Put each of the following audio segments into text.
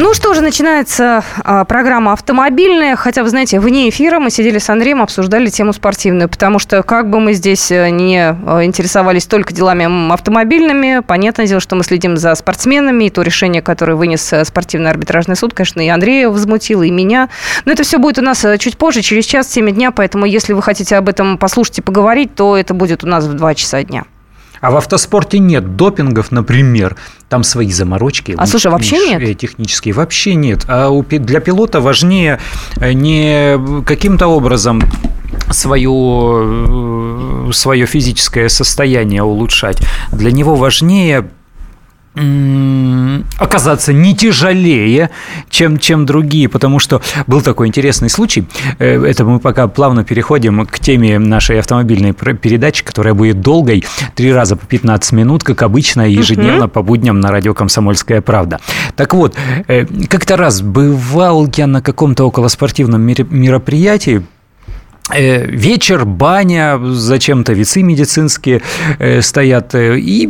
Ну что же, начинается а, программа автомобильная. Хотя, вы знаете, вне эфира мы сидели с Андреем, обсуждали тему спортивную. Потому что как бы мы здесь э, не э, интересовались только делами автомобильными, понятное дело, что мы следим за спортсменами. И то решение, которое вынес э, спортивный арбитражный суд, конечно, и Андрея возмутило, и меня. Но это все будет у нас чуть позже, через час, 7 дня. Поэтому, если вы хотите об этом послушать и поговорить, то это будет у нас в 2 часа дня. А в автоспорте нет допингов, например. Там свои заморочки. А слушай, вообще нет? Технические. Вообще нет. А для пилота важнее э, не каким-то образом свое, э, свое физическое состояние улучшать. Для него важнее оказаться не тяжелее, чем, чем другие, потому что был такой интересный случай. Э, это мы пока плавно переходим к теме нашей автомобильной передачи, которая будет долгой, три раза по 15 минут, как обычно, ежедневно угу. по будням на радио «Комсомольская правда». Так вот, э, как-то раз бывал я на каком-то околоспортивном мероприятии, э, Вечер, баня, зачем-то весы медицинские стоят, и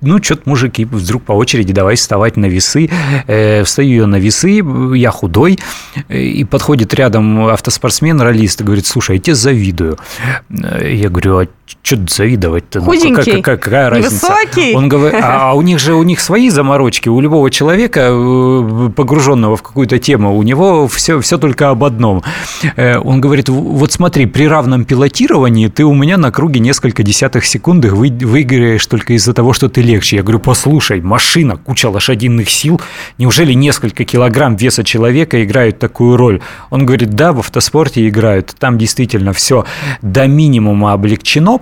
ну, ну, что-то мужики вдруг по очереди давай вставать на весы. Э, встаю я на весы, я худой, и подходит рядом автоспортсмен, ролист, и говорит, слушай, я тебе завидую. Э, я говорю, а что завидовать-то? Худенький, ну, какая, какая разница? Высокий. Он говорит, а, а у них же у них свои заморочки. У любого человека, э, погруженного в какую-то тему, у него все, все только об одном. Э, он говорит, вот смотри, при равном пилотировании ты у меня на круге несколько десятых секунды вы, выиграешь только из-за того, что ты легче. Я говорю, послушай, машина, куча лошадиных сил, неужели несколько килограмм веса человека играют такую роль? Он говорит, да, в автоспорте играют. Там действительно все до минимума облегчено,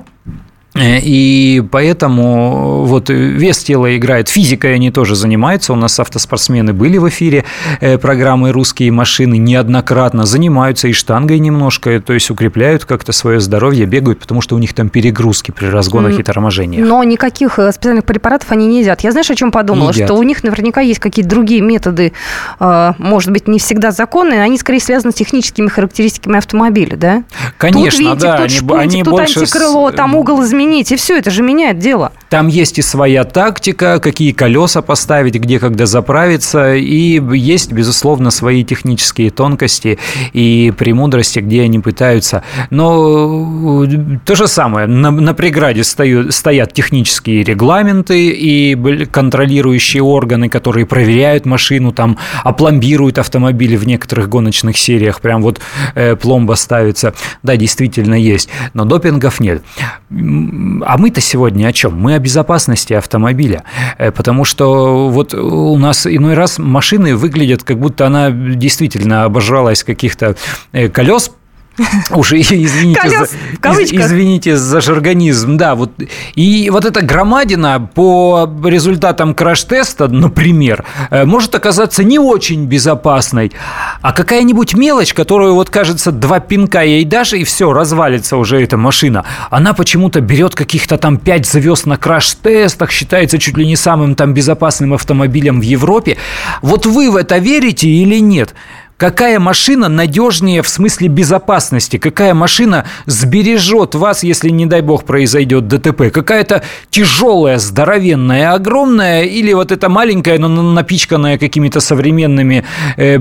и поэтому вот вес тела играет, физикой они тоже занимаются. У нас автоспортсмены были в эфире э, программы «Русские машины» неоднократно, занимаются и штангой немножко, то есть укрепляют как-то свое здоровье, бегают, потому что у них там перегрузки при разгонах и торможениях. Но никаких э, специальных препаратов они не едят. Я знаешь, о чем подумала? Что у них наверняка есть какие-то другие методы, может быть, не всегда законные, они скорее связаны с техническими характеристиками автомобиля, да? Конечно, тут винтик, да. Тут шпунтик, они, они тут больше... антикрыло, там угол изменения изменить, и все, это же меняет дело. Там есть и своя тактика, какие колеса поставить, где когда заправиться, и есть, безусловно, свои технические тонкости и премудрости, где они пытаются. Но э, то же самое, на, на преграде стою, стоят технические регламенты и контролирующие органы, которые проверяют машину, там, опломбируют автомобили в некоторых гоночных сериях, прям вот э, пломба ставится. Да, действительно есть, но допингов нет а мы-то сегодня о чем? Мы о безопасности автомобиля, э, потому что вот у нас иной раз машины выглядят, как будто она действительно обожралась каких-то э, колес Уж извините, Колес, за, извините за жаргонизм, да, вот и вот эта громадина по результатам краш-теста, например, э, может оказаться не очень безопасной, а какая-нибудь мелочь, которую вот кажется два пинка ей дашь и все развалится уже эта машина, она почему-то берет каких-то там пять звезд на краш-тестах, считается чуть ли не самым там безопасным автомобилем в Европе. Вот вы в это верите или нет? Какая машина надежнее в смысле безопасности? Какая машина сбережет вас, если, не дай бог, произойдет ДТП? Какая-то тяжелая, здоровенная, огромная или вот эта маленькая, но напичканная какими-то современными э,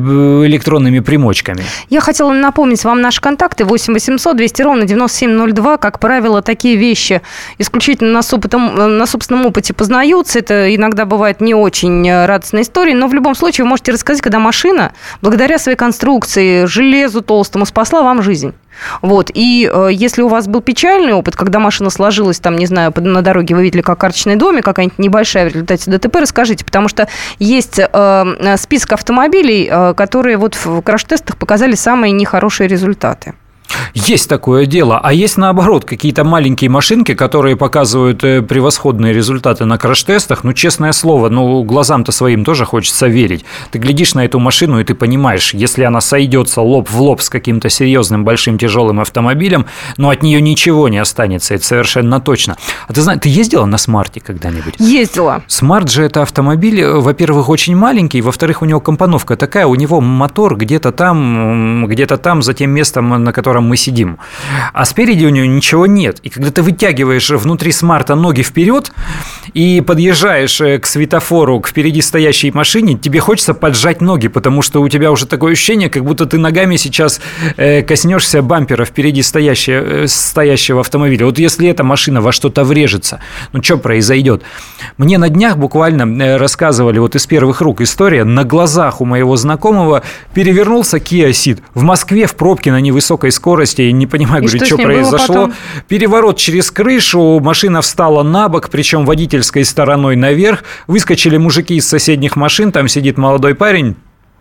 электронными примочками? Я хотела напомнить вам наши контакты 8 800 200 ровно 9702. Как правило, такие вещи исключительно на, опытом, на собственном опыте познаются. Это иногда бывает не очень радостная история, но в любом случае вы можете рассказать, когда машина, благодаря своей конструкции, железу толстому спасла вам жизнь. Вот. И э, если у вас был печальный опыт, когда машина сложилась, там, не знаю, на дороге вы видели, как карточный домик, какая-нибудь небольшая в результате ДТП, расскажите, потому что есть э, список автомобилей, э, которые вот в краш-тестах показали самые нехорошие результаты. Есть такое дело. А есть наоборот какие-то маленькие машинки, которые показывают э, превосходные результаты на краш-тестах. Ну, честное слово, ну, глазам-то своим тоже хочется верить. Ты глядишь на эту машину, и ты понимаешь, если она сойдется лоб в лоб с каким-то серьезным, большим, тяжелым автомобилем, ну, от нее ничего не останется, это совершенно точно. А ты знаешь, ты ездила на смарте когда-нибудь? Ездила. Смарт же это автомобиль, э, во-первых, очень маленький, во-вторых, у него компоновка такая, у него мотор где-то там, где-то там, за тем местом, на котором мы сидим. А спереди у него ничего нет. И когда ты вытягиваешь внутри смарта ноги вперед и подъезжаешь э, к светофору, к впереди стоящей машине, тебе хочется поджать ноги, потому что у тебя уже такое ощущение, как будто ты ногами сейчас э, коснешься бампера впереди стоящего, стоящего автомобиля. Вот если эта машина во что-то врежется, ну что произойдет? Мне на днях буквально рассказывали вот из первых рук история, на глазах у моего знакомого перевернулся Kia Ceed в Москве в пробке на невысокой скорости, и не понимаю, говорю, что, что произошло. Переворот через крышу, машина встала на бок, причем водительской стороной наверх, выскочили мужики из соседних машин, там сидит молодой парень,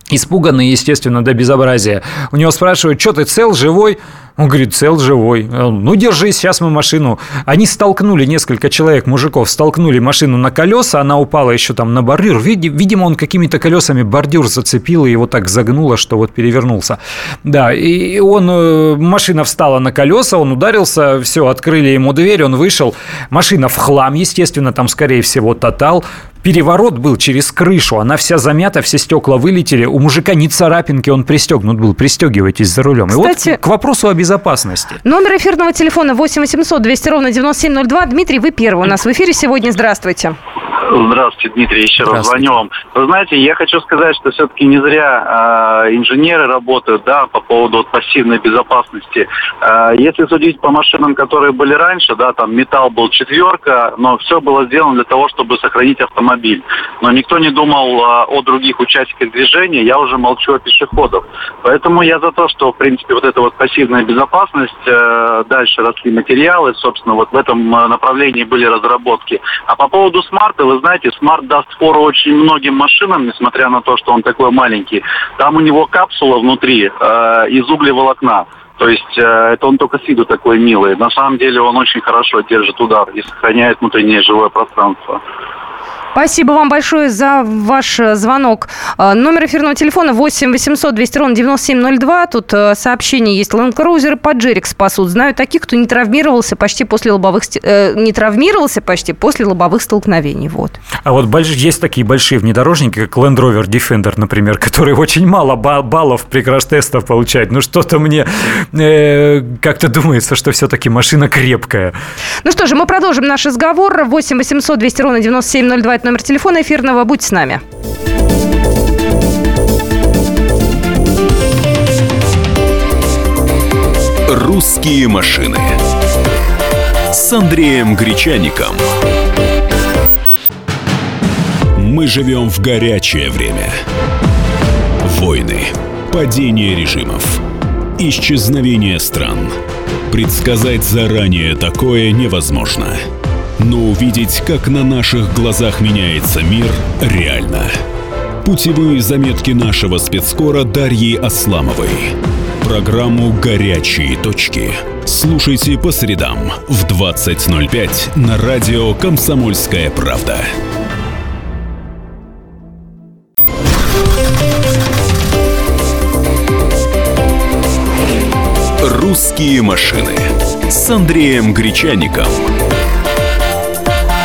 испуганный, естественно, до безобразия. У него спрашивают, что ты цел, живой? Он говорит, цел живой. Ну, держись, сейчас мы машину. Они столкнули несколько человек, мужиков, столкнули машину на колеса, она упала еще там на бордюр. Видимо, он какими-то колесами бордюр зацепил и его так загнуло, что вот перевернулся. Да, и он, э, машина встала на колеса, он ударился, все, открыли ему дверь, он вышел. Машина в хлам, естественно, там, скорее всего, тотал. Переворот был через крышу, она вся замята, все стекла вылетели. У мужика не царапинки, он пристегнут был. Пристегивайтесь за рулем. Кстати, и вот к вопросу о безопасности. Номер эфирного телефона 8 800 200 ровно 9702. Дмитрий, вы первый у нас в эфире сегодня. Здравствуйте. Здравствуйте, Дмитрий, еще раз звоню вам. Вы знаете, я хочу сказать, что все-таки не зря э, инженеры работают, да, по поводу вот, пассивной безопасности. Э, если судить по машинам, которые были раньше, да, там металл был четверка, но все было сделано для того, чтобы сохранить автомобиль. Но никто не думал э, о других участниках движения, я уже молчу о пешеходах. Поэтому я за то, что, в принципе, вот эта вот пассивная безопасность, э, дальше росли материалы, собственно, вот в этом направлении были разработки. А по поводу смарта, вы знаете, смарт даст фору очень многим машинам, несмотря на то, что он такой маленький. Там у него капсула внутри э, из углеволокна. То есть э, это он только с виду такой милый. На самом деле он очень хорошо держит удар и сохраняет внутреннее живое пространство. Спасибо вам большое за ваш э, звонок. Э, номер эфирного телефона 8 800 200 ровно 9702. Тут э, сообщение есть. Land Cruiser и Паджерик спасут. Знаю таких, кто не травмировался почти после лобовых... не травмировался почти после лобовых столкновений. Вот. А вот есть такие большие внедорожники, как Land Rover Defender, например, которые очень мало баллов при краш-тестах получают. Ну, что-то мне э, как-то думается, что все-таки машина крепкая. Ну что же, мы продолжим наш разговор. 8 800 200 ровно 9702 номер телефона эфирного. Будьте с нами. «Русские машины» с Андреем Гречаником. Мы живем в горячее время. Войны, падение режимов, исчезновение стран. Предсказать заранее такое невозможно – но увидеть, как на наших глазах меняется мир, реально. Путевые заметки нашего спецскора Дарьи Асламовой. Программу «Горячие точки». Слушайте по средам в 20.05 на радио «Комсомольская правда». «Русские машины» с Андреем Гречаником –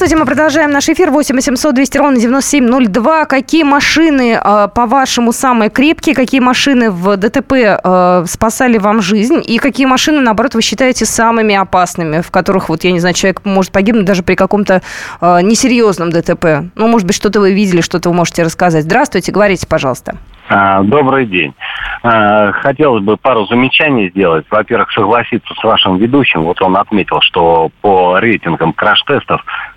Здравствуйте, мы продолжаем наш эфир 8 800 200 ровно 9702. Какие машины, а, по-вашему, самые крепкие? Какие машины в ДТП а, спасали вам жизнь? И какие машины, наоборот, вы считаете самыми опасными, в которых, вот, я не знаю, человек может погибнуть даже при каком-то а, несерьезном ДТП? Ну, может быть, что-то вы видели, что-то вы можете рассказать. Здравствуйте, говорите, пожалуйста. Добрый день. Хотелось бы пару замечаний сделать. Во-первых, согласиться с вашим ведущим. Вот он отметил, что по рейтингам краш-тестов Э,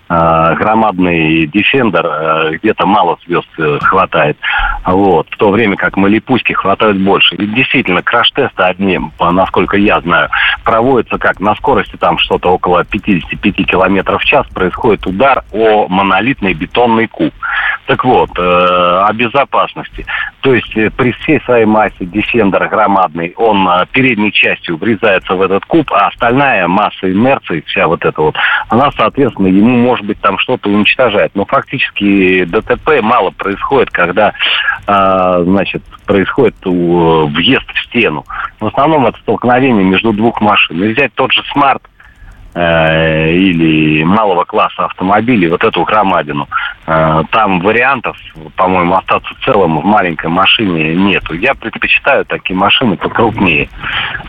громадный Defender, э, где-то мало звезд э, хватает. Вот. В то время как малипуськи хватают больше. И действительно, краш-тесты одни, насколько я знаю, проводятся как на скорости там что-то около 55 километров в час происходит удар о монолитный бетонный куб. Так вот, э, о безопасности. То есть при всей своей массе Defender громадный, он передней частью врезается в этот куб, а остальная масса инерции, вся вот эта вот, она, соответственно, ему, может быть, там что-то уничтожает. Но фактически ДТП мало происходит, когда, э, значит, происходит у, въезд в стену. В основном это столкновение между двух машин. И взять тот же смарт, Э, или малого класса автомобилей, вот эту громадину. Э, там вариантов, по-моему, остаться целым в маленькой машине нету. Я предпочитаю такие машины покрупнее.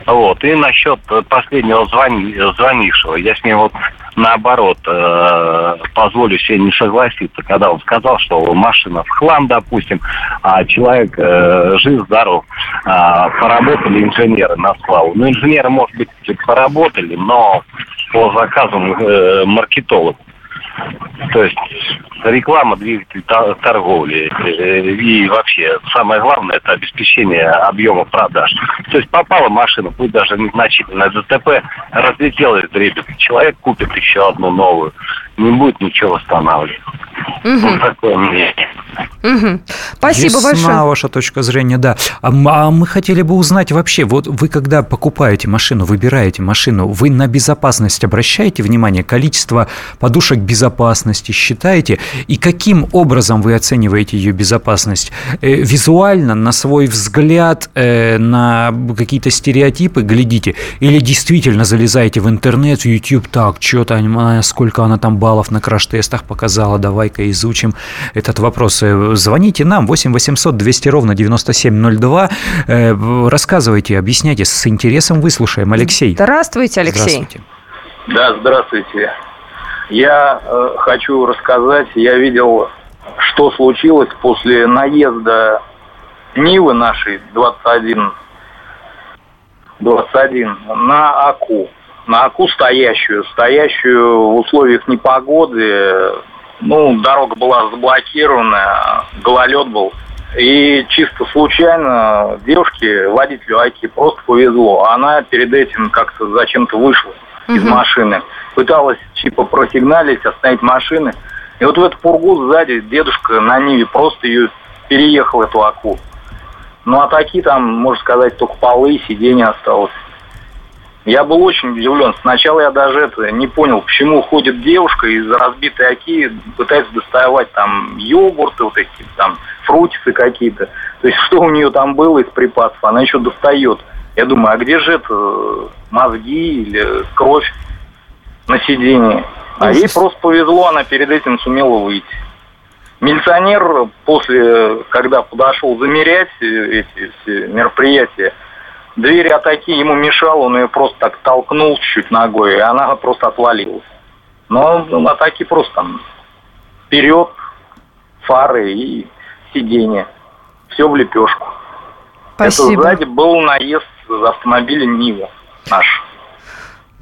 Вот. И насчет последнего звони, звонившего, я с ним вот наоборот э, позволю себе не согласиться, когда он сказал, что машина в хлам, допустим, а человек э, жив-здоров. Э, поработали инженеры на славу. Ну, инженеры, может быть, поработали, но по заказам э, маркетолог. То есть реклама двигатель торговли. Э, и вообще самое главное это обеспечение объема продаж. То есть попала машина, пусть даже незначительная ДТП, разлетелась дребезги. Человек купит еще одну новую. Не будет ничего восстанавливать. Угу. Мнение. Угу. Спасибо Весна большое. ваша точка зрения, да. А, а мы хотели бы узнать вообще, вот вы когда покупаете машину, выбираете машину, вы на безопасность обращаете внимание, количество подушек безопасности считаете, и каким образом вы оцениваете ее безопасность? Э, визуально, на свой взгляд, э, на какие-то стереотипы глядите, или действительно залезаете в интернет, в YouTube, так, что-то, сколько она там баллов на краш-тестах показала, давай-ка изучим этот вопрос. Э, звоните нам 8 800 200 ровно 9702. Э, рассказывайте, объясняйте, с интересом выслушаем. Алексей. Здравствуйте, Алексей. Здравствуйте. Да, здравствуйте. Я э, хочу рассказать, я видел, что случилось после наезда Нивы нашей 21, 21 на Аку. На Аку стоящую, стоящую в условиях непогоды, ну, дорога была заблокирована, гололед был. И чисто случайно девушке, водителю Аки, просто повезло. Она перед этим как-то зачем-то вышла угу. из машины. Пыталась типа просигналить, остановить машины. И вот в эту пургу сзади дедушка на Ниве просто ее переехал, эту Аку. Ну, а такие там, можно сказать, только полы и сиденья осталось. Я был очень удивлен. Сначала я даже это не понял, почему ходит девушка из разбитой оки, пытается доставать там йогурты, вот эти там фрутисы какие-то. То есть что у нее там было из припасов, она еще достает. Я думаю, а где же это мозги или кровь на сиденье? А ей просто повезло, она перед этим сумела выйти. Милиционер после, когда подошел замерять эти все мероприятия, Дверь атаки ему мешала, он ее просто так толкнул чуть-чуть ногой, и она просто отвалилась. Но атаки просто там вперед, фары и сиденье. Все в лепешку. Спасибо. Это сзади был наезд за автомобиля Нива наш.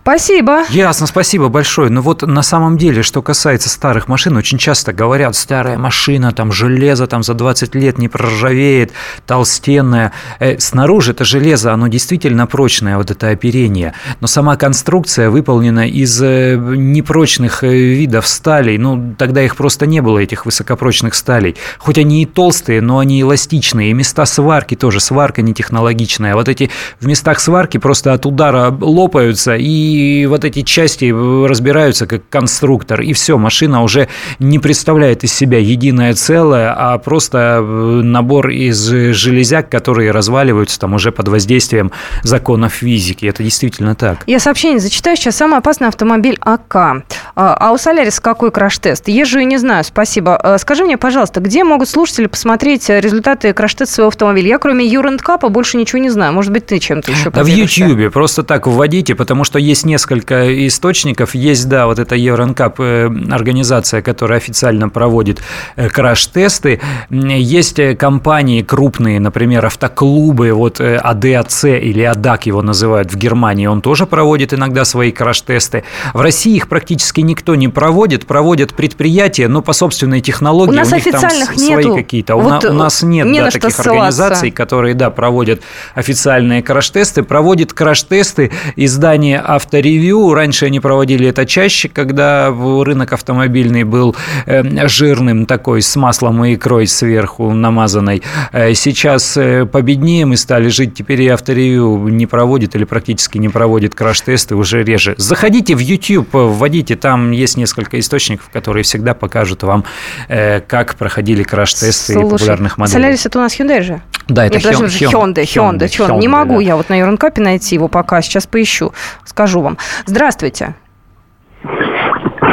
Спасибо. Ясно, спасибо большое. Но вот на самом деле, что касается старых машин, очень часто говорят, старая машина, там железо там за 20 лет не проржавеет, толстенная. Э, снаружи это железо, оно действительно прочное, вот это оперение. Но сама конструкция выполнена из э, непрочных э, видов сталей. Ну, тогда их просто не было, этих высокопрочных сталей. Хоть они и толстые, но они эластичные. И места сварки тоже, сварка не технологичная. Вот эти в местах сварки просто от удара лопаются и и вот эти части разбираются как конструктор, и все, машина уже не представляет из себя единое целое, а просто э, набор из железяк, которые разваливаются там уже под воздействием законов физики. Это действительно так. Я сообщение зачитаю сейчас. Самый опасный автомобиль АК. А, а у Солярис какой краш-тест? Езжу и не знаю, спасибо. А, скажи мне, пожалуйста, где могут слушатели посмотреть результаты краш-теста своего автомобиля? Я кроме Юрендкапа больше ничего не знаю. Может быть, ты чем-то еще Да в Ютьюбе. Просто так вводите, потому что есть есть несколько источников. Есть, да, вот эта Евронкап э, организация, которая официально проводит э, краш-тесты. Есть э, компании крупные, например, автоклубы, вот АДАЦ или АДАК его называют в Германии, он тоже проводит иногда свои краш-тесты. В России их практически никто не проводит, проводят предприятия, но по собственной технологии. У, нас у них там свои какие-то. Вот у, у нас нет не да, таких организаций, которые, да, проводят официальные краш-тесты. Проводит краш-тесты издание авто авторевью. Раньше они проводили это чаще, когда рынок автомобильный был э, жирным такой, с маслом и икрой сверху намазанной. Э, сейчас победнее мы стали жить, теперь и авторевью не проводит или практически не проводит краш-тесты уже реже. Заходите в YouTube, вводите, там есть несколько источников, которые всегда покажут вам, как проходили краш-тесты популярных моделей. Солярис это у нас Hyundai же? Да, это Hyundai, Hyundai, Hyundai, Hyundai. Не могу я вот на Юрнкапе найти его пока, сейчас поищу, скажу вам. Здравствуйте.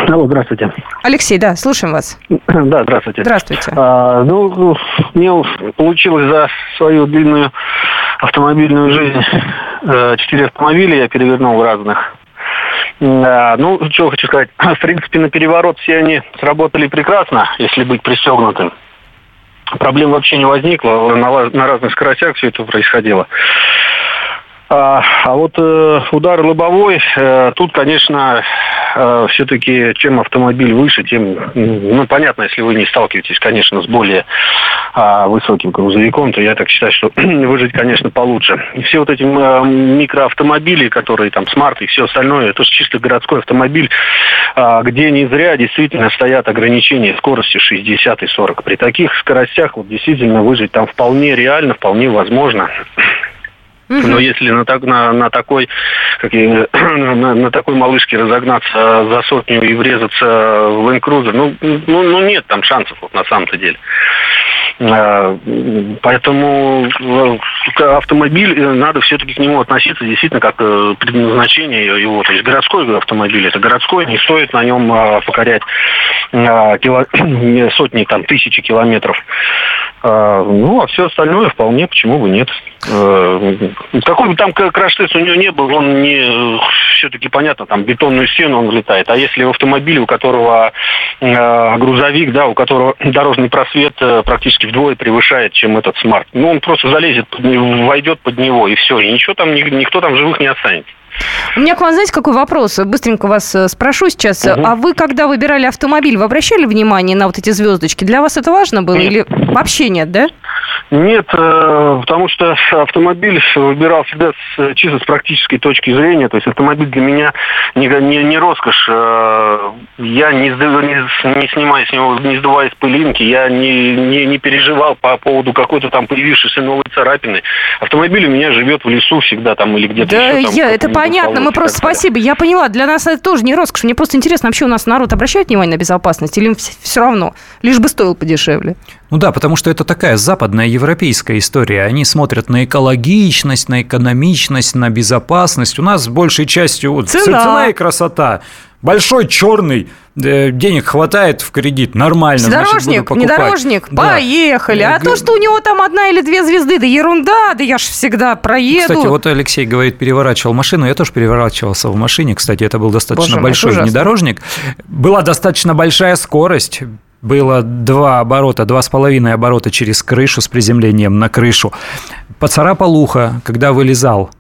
Алло, здравствуйте. Алексей, да, слушаем вас. Да, здравствуйте. Здравствуйте. А, ну, мне получилось за свою длинную автомобильную жизнь э, четыре автомобиля я перевернул в разных. А, ну, что хочу сказать. В принципе, на переворот все они сработали прекрасно, если быть пристегнутым проблем вообще не возникло. На, на разных скоростях все это происходило. А, а вот э, удар лобовой, э, тут, конечно, э, все-таки чем автомобиль выше, тем, ну, понятно, если вы не сталкиваетесь, конечно, с более э, высоким грузовиком, то я так считаю, что выжить, конечно, получше. И все вот эти э, микроавтомобили, которые там смарт и все остальное, это же чисто городской автомобиль, э, где не зря действительно стоят ограничения скорости 60 и 40. При таких скоростях вот действительно выжить там вполне реально, вполне возможно. Но если на, так, на, на такой как я, на, на такой малышке разогнаться за сотню и врезаться в Land ну, ну, ну нет там шансов вот на самом-то деле. А, поэтому э, автомобиль, э, надо все-таки к нему относиться действительно как э, предназначение его. То есть городской автомобиль, это городской, не стоит на нем а, покорять а, сотни, там, тысячи километров. Ну, а все остальное вполне, почему бы нет. Какой бы там краш-тест у него не был, он не все-таки понятно, там бетонную стену он влетает. А если в автомобиле, у которого грузовик, да, у которого дорожный просвет практически вдвое превышает, чем этот смарт. Ну, он просто залезет, войдет под него, и все. И ничего там, никто там живых не останется. У меня к вам, знаете, какой вопрос? Быстренько вас э, спрошу сейчас. Угу. А вы, когда выбирали автомобиль, вы обращали внимание на вот эти звездочки? Для вас это важно было нет. или вообще нет, да? Нет, э, потому что автомобиль выбирал всегда с, чисто с практической точки зрения. То есть автомобиль для меня не, не, не роскошь. Э, я не, не, не снимая с него, не сдувая с пылинки, я не, не, не переживал по поводу какой-то там появившейся новой царапины. Автомобиль у меня живет в лесу всегда там или где-то да, еще. Там, я, это понятно, мы просто спасибо. Я поняла, для нас это тоже не роскошь. Мне просто интересно, вообще у нас народ обращает внимание на безопасность или им все равно, лишь бы стоил подешевле? Ну да, потому что это такая западная европейская история. Они смотрят на экологичность, на экономичность, на безопасность. У нас большей частью цена. цена и красота. Большой черный, денег хватает в кредит, нормально. Дорожник, внедорожник, да. поехали. А то, что у него там одна или две звезды, да ерунда, да я ж всегда проеду. Кстати, вот Алексей говорит, переворачивал машину, я тоже переворачивался в машине, кстати, это был достаточно Боже большой внедорожник. Была достаточно большая скорость, было два оборота, два с половиной оборота через крышу с приземлением на крышу. Поцарапал ухо, когда вылезал.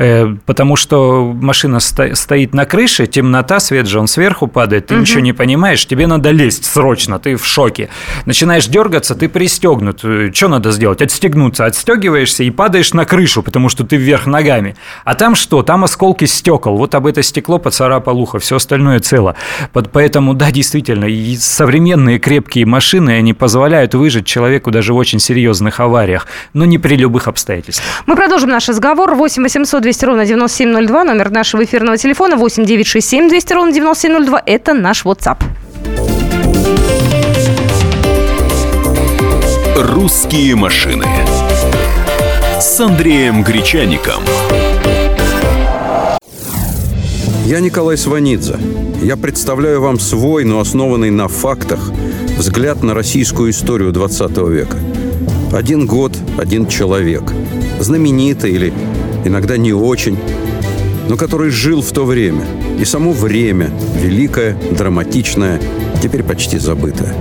Э, потому что машина стоит на крыше, темнота, свет же он сверху падает, ты угу. ничего не понимаешь, тебе надо лезть срочно, ты в шоке. Начинаешь дергаться, ты пристегнут. Э, что надо сделать? Отстегнуться. Отстегиваешься и падаешь на крышу, потому что ты вверх ногами. А там что? Там осколки стекол. Вот об это стекло поцарапал ухо, все остальное цело. Поэтому, да, действительно, и современные крепкие машины, они позволяют выжить человеку даже в очень серьезных авариях, но не при любых обстоятельствах. Мы продолжим наш разговор. 8 800 200 ровно 9702, номер нашего эфирного телефона 8 967 200 ровно 9702. Это наш WhatsApp. «Русские машины» с Андреем Гречаником. Я Николай Сванидзе. Я представляю вам свой, но основанный на фактах, взгляд на российскую историю 20 века. Один год, один человек. Знаменитый или иногда не очень, но который жил в то время. И само время, великое, драматичное, теперь почти забытое.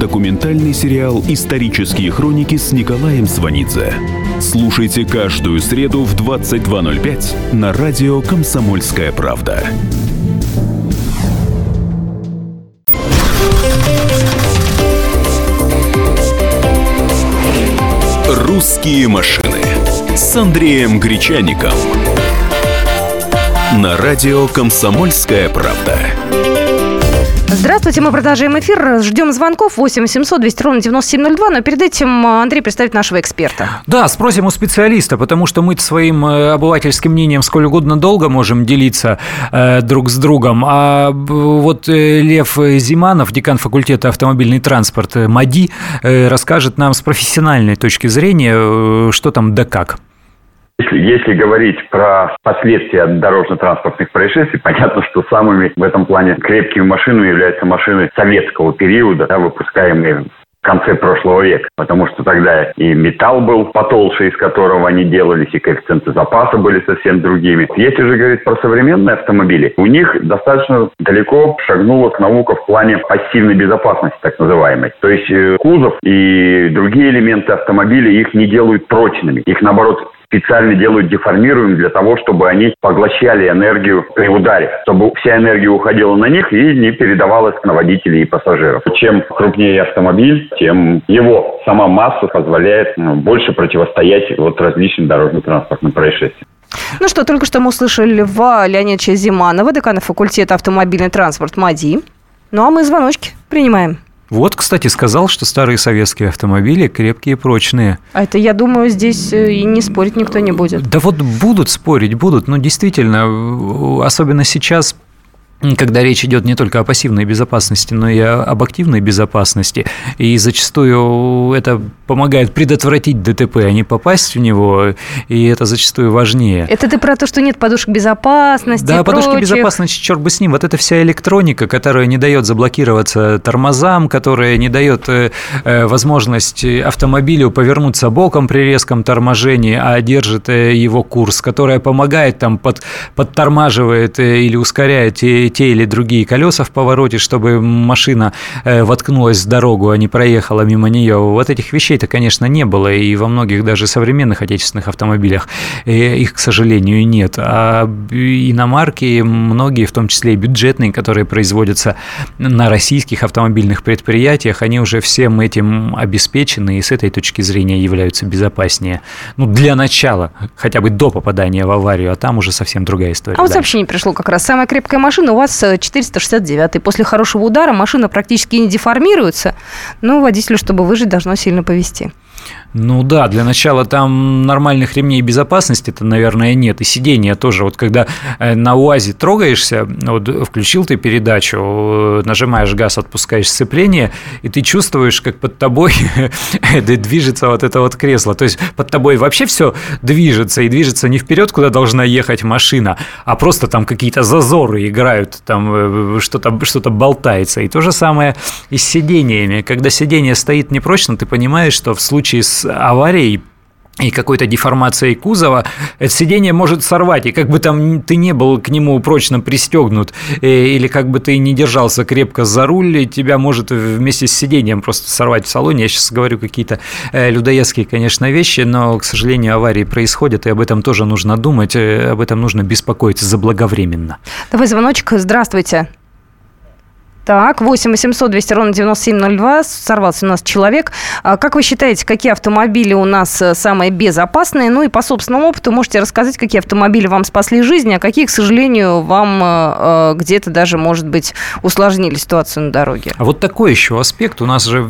Документальный сериал «Исторические хроники» с Николаем Сванидзе. Слушайте каждую среду в 22.05 на радио «Комсомольская правда». «Русские машины» с Андреем Гречаником на радио «Комсомольская правда». Здравствуйте, мы продолжаем эфир. Ждем звонков 8 800 200 ровно 9702. Но перед этим э, Андрей представит нашего эксперта. Да, спросим у специалиста, потому что мы своим э, обывательским мнением сколь угодно долго можем делиться э, друг с другом. А вот э, Лев Зиманов, декан факультета автомобильный транспорт МАДИ, э, расскажет нам с профессиональной точки зрения, что там да как. Если, если говорить про последствия от дорожно-транспортных происшествий, понятно, что самыми в этом плане крепкими машинами являются машины советского периода, да, выпускаемые в конце прошлого века, потому что тогда и металл был потолще, из которого они делались, и коэффициенты запаса были совсем другими. Если же говорить про современные автомобили, у них достаточно далеко шагнула наука в плане пассивной безопасности, так называемой. То есть э, кузов и другие элементы автомобиля их не делают прочными. Их, наоборот, специально делают деформируемым для того, чтобы они поглощали энергию при ударе, чтобы вся энергия уходила на них и не передавалась на водителей и пассажиров. Чем крупнее автомобиль, тем его сама масса позволяет ну, больше противостоять вот различным дорожно-транспортным происшествиям. Ну что, только что мы услышали Льва Леонидовича Зиманова, декана факультета автомобильный транспорт МАДИ. Ну а мы звоночки принимаем. Вот, кстати, сказал, что старые советские автомобили крепкие и прочные. А это, я думаю, здесь э, и не спорить никто не будет. Да вот будут спорить, будут, но действительно, особенно сейчас когда речь идет не только о пассивной безопасности, но и об активной безопасности. И зачастую это помогает предотвратить ДТП, а не попасть в него, и это зачастую важнее. Это ты про то, что нет подушек безопасности Да, подушки прочих. безопасности, черт бы с ним. Вот это вся электроника, которая не дает заблокироваться тормозам, которая не дает э, э, возможность автомобилю повернуться боком при резком торможении, а держит э, его курс, которая помогает там под, подтормаживает или ускоряет те или другие колеса в повороте, чтобы машина э, воткнулась в дорогу, а не проехала мимо нее. Вот этих вещей-то, конечно, не было, и во многих даже современных отечественных автомобилях э, их, к сожалению, нет. А иномарки, многие, в том числе и бюджетные, которые производятся на российских автомобильных предприятиях, они уже всем этим обеспечены и с этой точки зрения являются безопаснее. Ну, для начала, хотя бы до попадания в аварию, а там уже совсем другая история. А вот сообщение пришло как раз. Самая крепкая машина УАЗ 469. После хорошего удара машина практически не деформируется, но водителю, чтобы выжить, должно сильно повезти. Ну да, для начала там нормальных ремней безопасности-то, наверное, нет. И сидения тоже. Вот когда э, на УАЗе трогаешься, вот включил ты передачу, э, нажимаешь газ, отпускаешь сцепление, и ты чувствуешь, как под тобой движется вот это вот кресло. То есть под тобой вообще все движется, и движется не вперед, куда должна ехать машина, а просто там какие-то зазоры играют, там э, что-то что болтается. И то же самое и с сидениями. Когда сиденье стоит непрочно, ты понимаешь, что в случае с аварией и какой-то деформацией кузова, это сиденье может сорвать, и как бы там ты не был к нему прочно пристегнут, э, или как бы ты не держался крепко за руль, тебя может вместе с сиденьем просто сорвать в салоне. Я сейчас говорю какие-то э, людоедские, конечно, вещи, но, к сожалению, аварии происходят, и об этом тоже нужно думать, э, об этом нужно беспокоиться заблаговременно. Давай звоночек. Здравствуйте. Так, 8 800 200 ровно 9702. Сорвался у нас человек. А как вы считаете, какие автомобили у нас э, самые безопасные? Ну и по собственному опыту можете рассказать, какие автомобили вам спасли жизнь, а какие, к сожалению, вам э, э, где-то даже, может быть, усложнили ситуацию на дороге? А вот такой еще аспект. У нас же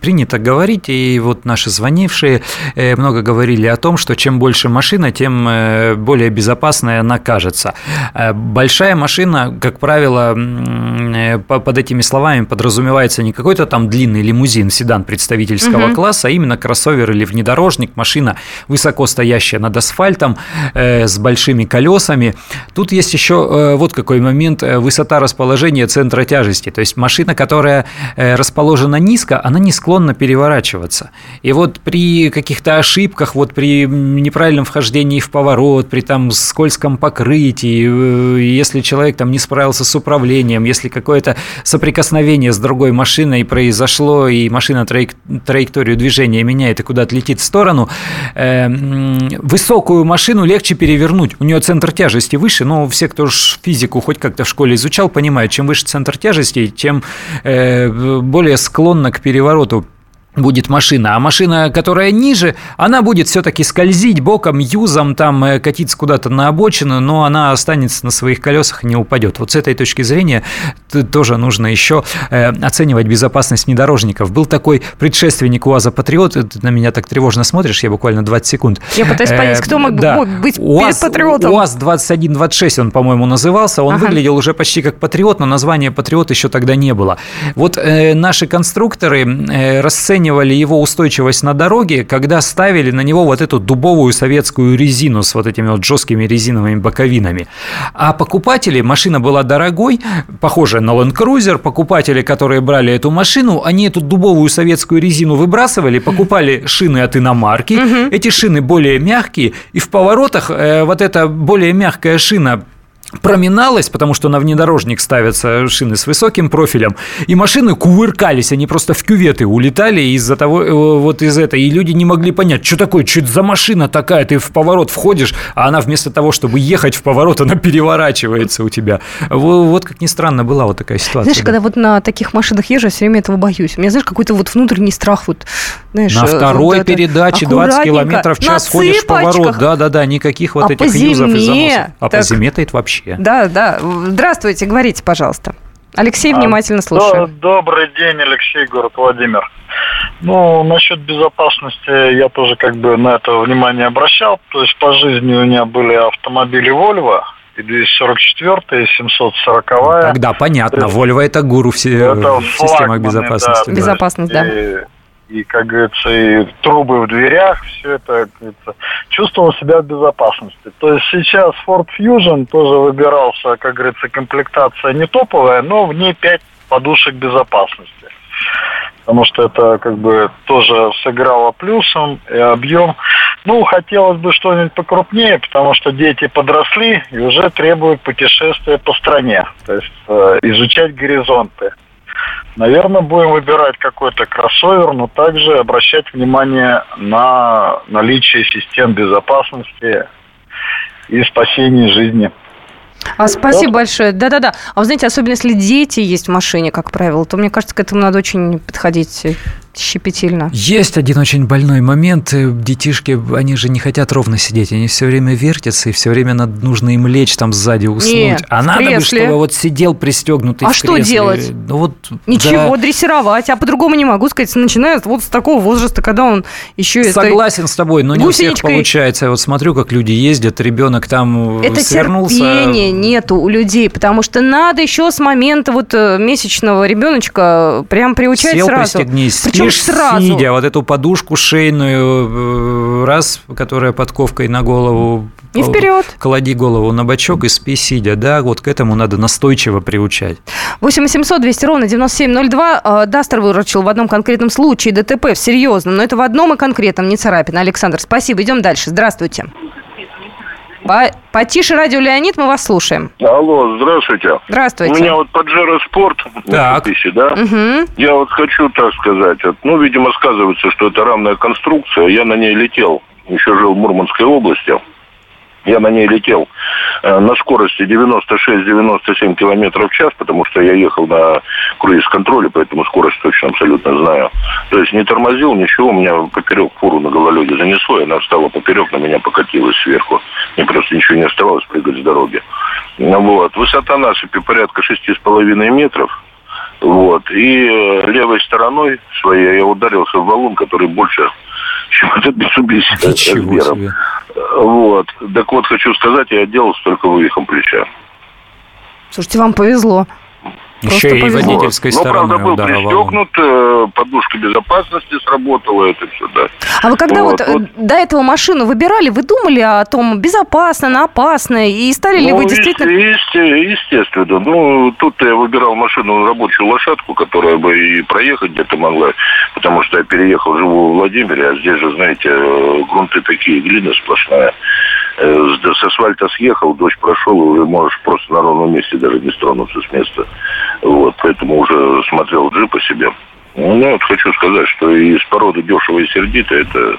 принято говорить, и вот наши звонившие много говорили о том, что чем больше машина, тем более безопасная она кажется. Большая машина, как правило, по под этими словами подразумевается не какой-то там длинный лимузин, седан представительского угу. класса, а именно кроссовер или внедорожник, машина высоко стоящая над асфальтом, э, с большими колесами. Тут есть еще э, вот какой момент, э, высота расположения центра тяжести. То есть машина, которая э, расположена низко, она не склонна переворачиваться. И вот при каких-то ошибках, вот при неправильном вхождении в поворот, при там скользком покрытии, э, если человек там не справился с управлением, если какое-то соприкосновение с другой машиной произошло, и машина траек, траекторию движения меняет и куда-то летит в сторону, э, высокую машину легче перевернуть. У нее центр тяжести выше, но все, кто физику хоть как-то в школе изучал, понимают, чем выше центр тяжести, тем э, более склонна к перевороту будет машина, а машина, которая ниже, она будет все-таки скользить боком, юзом, там э, катиться куда-то на обочину, но она останется на своих колесах и не упадет. Вот с этой точки зрения тоже нужно еще э, оценивать безопасность внедорожников. Был такой предшественник УАЗа Патриот, ты на меня так тревожно смотришь, я буквально 20 секунд. Я пытаюсь э, понять, кто мог, да. быть УАЗ, Патриотом. УАЗ 2126 он, по-моему, назывался, он ага. выглядел уже почти как Патриот, но названия Патриот еще тогда не было. Вот наши конструкторы расценивают оценивали его устойчивость на дороге, когда ставили на него вот эту дубовую советскую резину с вот этими вот жесткими резиновыми боковинами. А покупатели, машина была дорогой, похожая на Land Cruiser, покупатели, которые брали эту машину, они эту дубовую советскую резину выбрасывали, покупали шины от иномарки, эти шины более мягкие, и в поворотах э, вот эта более мягкая шина проминалась, потому что на внедорожник ставятся шины с высоким профилем, и машины кувыркались, они просто в кюветы улетали из-за того, э, вот из этой, и люди не могли понять, что такое, что это за машина такая, ты в поворот входишь, а она вместо того, чтобы ехать в поворот, она переворачивается у тебя. Вот как ни странно была вот такая ситуация. Знаешь, да. когда вот на таких машинах езжу, я все время этого боюсь. У меня, знаешь, какой-то вот внутренний страх, вот, знаешь, На второй вот передаче 20 километров в час ходишь в поворот, да-да-да, никаких вот а этих юзов и заносов. А так... по зиме-то это вообще вообще. Да, да. Здравствуйте, говорите, пожалуйста. Алексей, а, внимательно слушаю. Добрый день, Алексей, город Владимир. Ну, насчет безопасности я тоже как бы на это внимание обращал. То есть по жизни у меня были автомобили Volvo, и 244 и 740 -я. Тогда понятно, есть, Volvo это гуру все это в системах безопасности. Да, Безопасность, да. И и, как говорится, и трубы в дверях, все это, как говорится, чувствовал себя в безопасности. То есть сейчас Ford Fusion тоже выбирался, как говорится, комплектация не топовая, но в ней 5 подушек безопасности. Потому что это как бы тоже сыграло плюсом и объем. Ну, хотелось бы что-нибудь покрупнее, потому что дети подросли и уже требуют путешествия по стране. То есть э, изучать горизонты. Наверное, будем выбирать какой-то кроссовер, но также обращать внимание на наличие систем безопасности и спасения жизни. А спасибо да? большое. Да-да-да. А вы знаете, особенно если дети есть в машине, как правило, то мне кажется, к этому надо очень подходить щепетильно. Есть один очень больной момент. Детишки, они же не хотят ровно сидеть, они все время вертятся, и все время надо, нужно им лечь там сзади уснуть. Нет, а надо бы, чтобы вот сидел пристегнутый А в что делать? Ну, вот, Ничего, да. дрессировать. А по-другому не могу сказать. Начиная вот с такого возраста, когда он еще... Согласен с тобой, но не у всех получается. Я вот смотрю, как люди ездят, ребенок там Это свернулся. терпения нету у людей, потому что надо еще с момента вот э, месячного ребеночка прям приучать Сел, сразу. Причем спишь сразу. сидя, вот эту подушку шейную, э, раз, которая подковкой на голову. И вперед. Клади голову на бочок и спи сидя, да, вот к этому надо настойчиво приучать. 8 800 200 ровно 9702. А, Дастер выручил в одном конкретном случае ДТП, в серьезном, но это в одном и конкретном, не царапина. Александр, спасибо, идем дальше. Здравствуйте. По, потише радио Леонид, мы вас слушаем. Алло, здравствуйте. Здравствуйте. У меня вот Паджеро Спорт так. Писи, да? Угу. Я вот хочу так сказать. Вот, ну, видимо, сказывается, что это равная конструкция. Я на ней летел. Еще жил в Мурманской области. Я на ней летел э, на скорости 96-97 километров в час, потому что я ехал на круиз-контроле, поэтому скорость точно абсолютно знаю. То есть не тормозил, ничего, у меня поперек фуру на гололеде занесло, и она встала поперек, на меня покатилась сверху. Мне просто ничего не оставалось прыгать с дороги. Вот. Высота насыпи порядка 6,5 метров. Вот. И э, левой стороной своей я ударился в валун, который больше, чем этот Mitsubishi размером. Вот. Так вот, хочу сказать, я отделался только вывихом плеча. Слушайте, вам повезло. Еще Просто и повезло. водительской ну, стороны правда, был пристегнут, э, подушка безопасности сработала, это все, да. А вы когда вот, вот, вот до этого машину выбирали, вы думали о том, безопасно, она опасная, и стали ну, ли вы действительно... Естественно. Ну, тут я выбирал машину, рабочую лошадку, которая бы и проехать где-то могла, потому что я переехал, живу в Владимире, а здесь же, знаете, э, грунты такие, глина сплошная. Э, с асфальта съехал, дождь прошел, и можешь просто на ровном месте даже не стронуться с места. Вот, поэтому уже смотрел джип по себе. Ну, вот хочу сказать, что из породы дешево и сердито это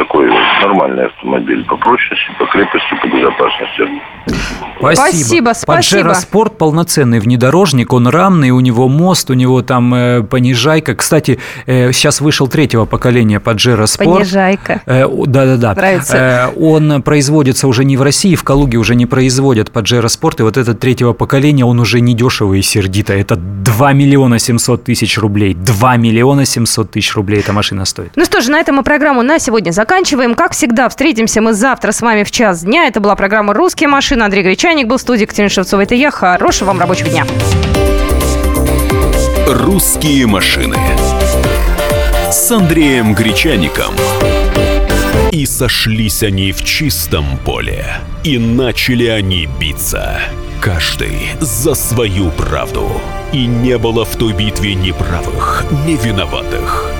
такой нормальный автомобиль по прочности, по крепости, по безопасности. Спасибо. Спасибо. Паджеро Спорт полноценный внедорожник, он рамный, у него мост, у него там э, понижайка. Кстати, э, сейчас вышел третьего поколения Паджеро Спорт. Понижайка. Э, да-да-да. Нравится. Э, он производится уже не в России, в Калуге уже не производят Паджеро Спорт, и вот этот третьего поколения, он уже не дешевый и сердито. Это 2 миллиона 700 тысяч рублей. 2 миллиона 700 тысяч рублей эта машина стоит. Ну что ж, на этом мы программу на сегодня заканчиваем. Как всегда, встретимся мы завтра с вами в час дня. Это была программа «Русские машины». Андрей Гречаник был в студии, Катерина Шевцова. Это я. Хорошего вам рабочего дня. «Русские машины» с Андреем Гречаником. И сошлись они в чистом поле, и начали они биться. Каждый за свою правду. И не было в той битве ни правых, ни виноватых.